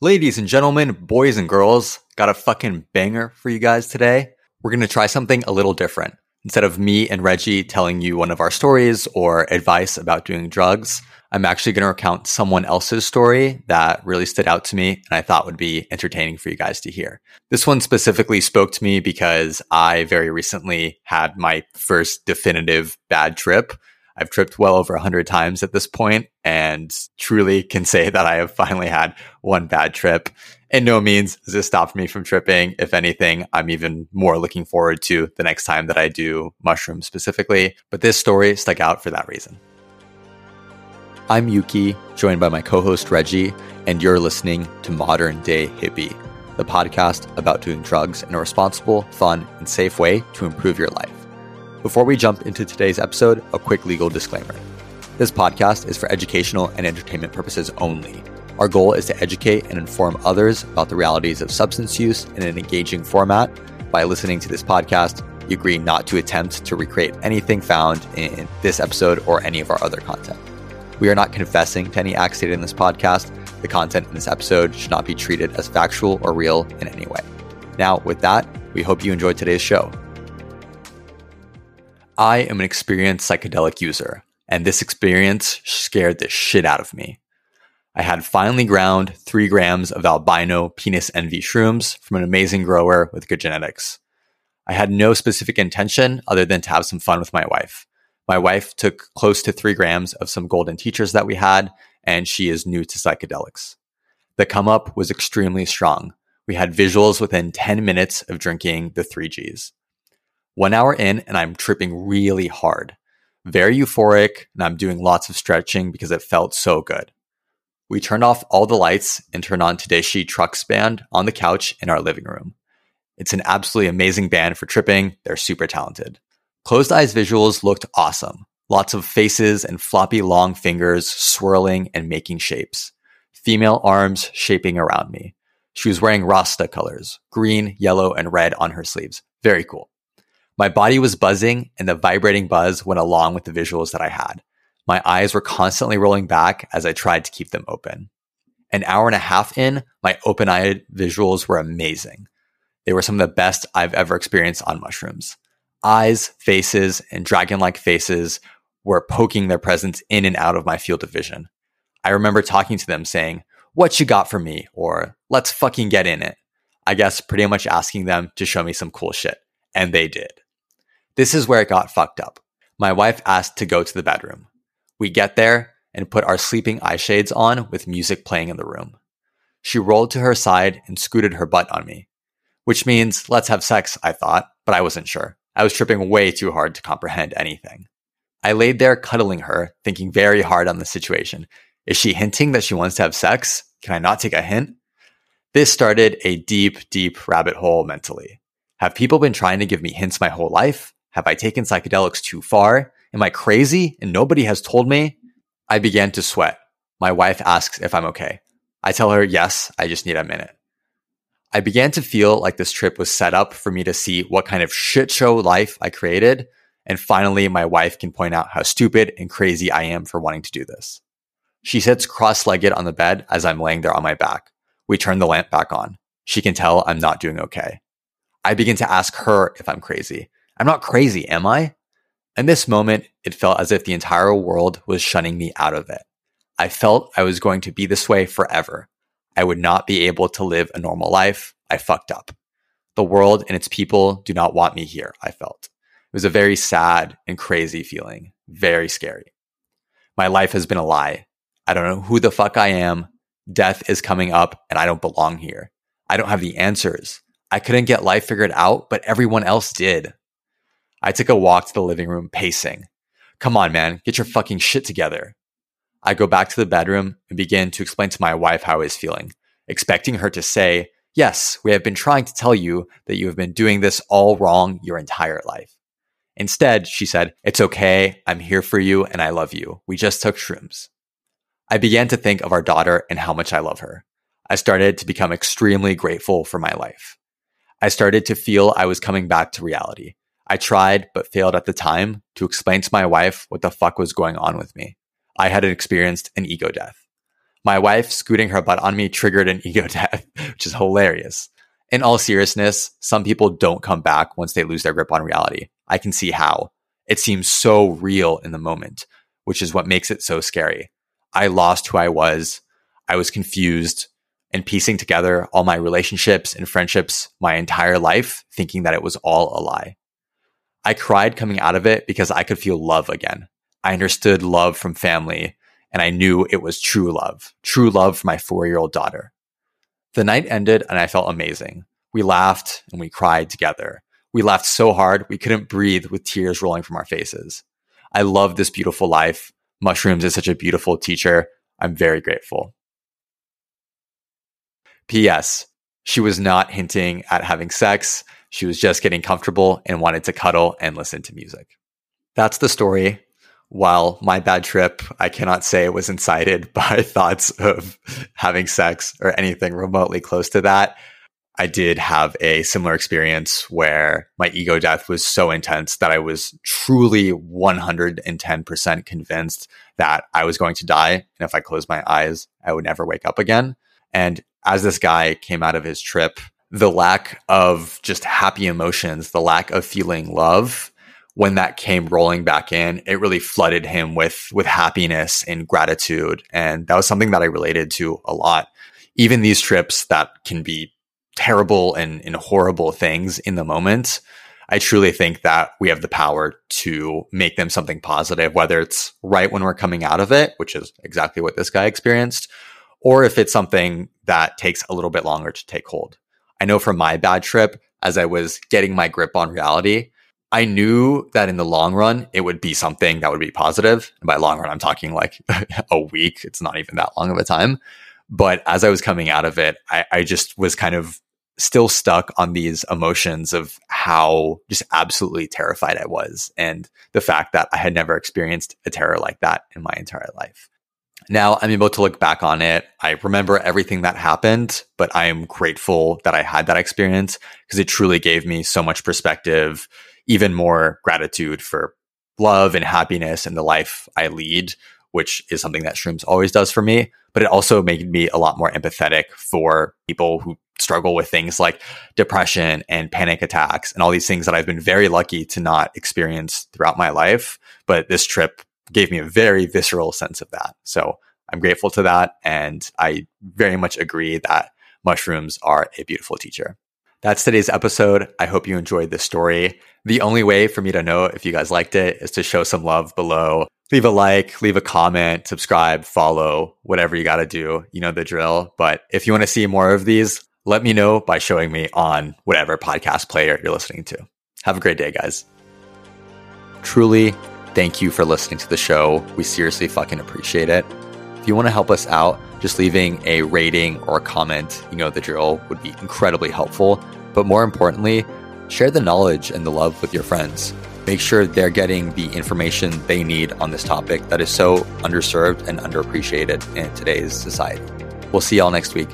Ladies and gentlemen, boys and girls, got a fucking banger for you guys today. We're going to try something a little different. Instead of me and Reggie telling you one of our stories or advice about doing drugs, I'm actually going to recount someone else's story that really stood out to me and I thought would be entertaining for you guys to hear. This one specifically spoke to me because I very recently had my first definitive bad trip I've tripped well over 100 times at this point and truly can say that I have finally had one bad trip. In no means has this stopped me from tripping. If anything, I'm even more looking forward to the next time that I do mushrooms specifically. But this story stuck out for that reason. I'm Yuki, joined by my co host Reggie, and you're listening to Modern Day Hippie, the podcast about doing drugs in a responsible, fun, and safe way to improve your life. Before we jump into today's episode, a quick legal disclaimer. This podcast is for educational and entertainment purposes only. Our goal is to educate and inform others about the realities of substance use in an engaging format. By listening to this podcast, you agree not to attempt to recreate anything found in this episode or any of our other content. We are not confessing to any acts stated in this podcast. The content in this episode should not be treated as factual or real in any way. Now, with that, we hope you enjoyed today's show. I am an experienced psychedelic user, and this experience scared the shit out of me. I had finely ground three grams of albino penis envy shrooms from an amazing grower with good genetics. I had no specific intention other than to have some fun with my wife. My wife took close to three grams of some golden teachers that we had, and she is new to psychedelics. The come up was extremely strong. We had visuals within 10 minutes of drinking the 3Gs. One hour in, and I'm tripping really hard. Very euphoric, and I'm doing lots of stretching because it felt so good. We turned off all the lights and turned on Tedeschi Trucks Band on the couch in our living room. It's an absolutely amazing band for tripping. They're super talented. Closed eyes visuals looked awesome. Lots of faces and floppy long fingers swirling and making shapes. Female arms shaping around me. She was wearing Rasta colors, green, yellow, and red on her sleeves. Very cool. My body was buzzing and the vibrating buzz went along with the visuals that I had. My eyes were constantly rolling back as I tried to keep them open. An hour and a half in, my open eyed visuals were amazing. They were some of the best I've ever experienced on mushrooms. Eyes, faces, and dragon like faces were poking their presence in and out of my field of vision. I remember talking to them saying, What you got for me? or Let's fucking get in it. I guess pretty much asking them to show me some cool shit. And they did. This is where it got fucked up. My wife asked to go to the bedroom. We get there and put our sleeping eye shades on with music playing in the room. She rolled to her side and scooted her butt on me, which means let's have sex, I thought, but I wasn't sure. I was tripping way too hard to comprehend anything. I laid there cuddling her, thinking very hard on the situation. Is she hinting that she wants to have sex? Can I not take a hint? This started a deep, deep rabbit hole mentally. Have people been trying to give me hints my whole life? Have I taken psychedelics too far? Am I crazy and nobody has told me? I began to sweat. My wife asks if I'm okay. I tell her, yes, I just need a minute. I began to feel like this trip was set up for me to see what kind of shit show life I created. And finally, my wife can point out how stupid and crazy I am for wanting to do this. She sits cross legged on the bed as I'm laying there on my back. We turn the lamp back on. She can tell I'm not doing okay. I begin to ask her if I'm crazy. I'm not crazy, am I? In this moment, it felt as if the entire world was shunning me out of it. I felt I was going to be this way forever. I would not be able to live a normal life. I fucked up. The world and its people do not want me here, I felt. It was a very sad and crazy feeling, very scary. My life has been a lie. I don't know who the fuck I am. Death is coming up and I don't belong here. I don't have the answers. I couldn't get life figured out, but everyone else did. I took a walk to the living room, pacing. Come on, man, get your fucking shit together. I go back to the bedroom and begin to explain to my wife how I was feeling, expecting her to say, Yes, we have been trying to tell you that you have been doing this all wrong your entire life. Instead, she said, It's okay. I'm here for you and I love you. We just took shrooms. I began to think of our daughter and how much I love her. I started to become extremely grateful for my life. I started to feel I was coming back to reality, I tried, but failed at the time to explain to my wife what the fuck was going on with me. I had experienced an ego death. My wife scooting her butt on me triggered an ego death, which is hilarious. In all seriousness, some people don't come back once they lose their grip on reality. I can see how. It seems so real in the moment, which is what makes it so scary. I lost who I was. I was confused and piecing together all my relationships and friendships my entire life, thinking that it was all a lie. I cried coming out of it because I could feel love again. I understood love from family and I knew it was true love, true love for my four year old daughter. The night ended and I felt amazing. We laughed and we cried together. We laughed so hard we couldn't breathe with tears rolling from our faces. I love this beautiful life. Mushrooms is such a beautiful teacher. I'm very grateful. P.S. She was not hinting at having sex. She was just getting comfortable and wanted to cuddle and listen to music. That's the story. While my bad trip, I cannot say it was incited by thoughts of having sex or anything remotely close to that. I did have a similar experience where my ego death was so intense that I was truly 110% convinced that I was going to die. And if I closed my eyes, I would never wake up again. And as this guy came out of his trip, the lack of just happy emotions, the lack of feeling love, when that came rolling back in, it really flooded him with with happiness and gratitude. And that was something that I related to a lot. Even these trips that can be terrible and, and horrible things in the moment, I truly think that we have the power to make them something positive, whether it's right when we're coming out of it, which is exactly what this guy experienced, or if it's something that takes a little bit longer to take hold. I know from my bad trip, as I was getting my grip on reality, I knew that in the long run, it would be something that would be positive. And by long run, I'm talking like a week. It's not even that long of a time. But as I was coming out of it, I, I just was kind of still stuck on these emotions of how just absolutely terrified I was and the fact that I had never experienced a terror like that in my entire life. Now I'm able to look back on it. I remember everything that happened, but I am grateful that I had that experience because it truly gave me so much perspective, even more gratitude for love and happiness and the life I lead, which is something that shrooms always does for me. But it also made me a lot more empathetic for people who struggle with things like depression and panic attacks and all these things that I've been very lucky to not experience throughout my life. But this trip gave me a very visceral sense of that. So I'm grateful to that. And I very much agree that mushrooms are a beautiful teacher. That's today's episode. I hope you enjoyed this story. The only way for me to know if you guys liked it is to show some love below. Leave a like, leave a comment, subscribe, follow, whatever you got to do. You know the drill. But if you want to see more of these, let me know by showing me on whatever podcast player you're listening to. Have a great day, guys. Truly, Thank you for listening to the show. We seriously fucking appreciate it. If you want to help us out, just leaving a rating or a comment, you know the drill, would be incredibly helpful. But more importantly, share the knowledge and the love with your friends. Make sure they're getting the information they need on this topic that is so underserved and underappreciated in today's society. We'll see y'all next week.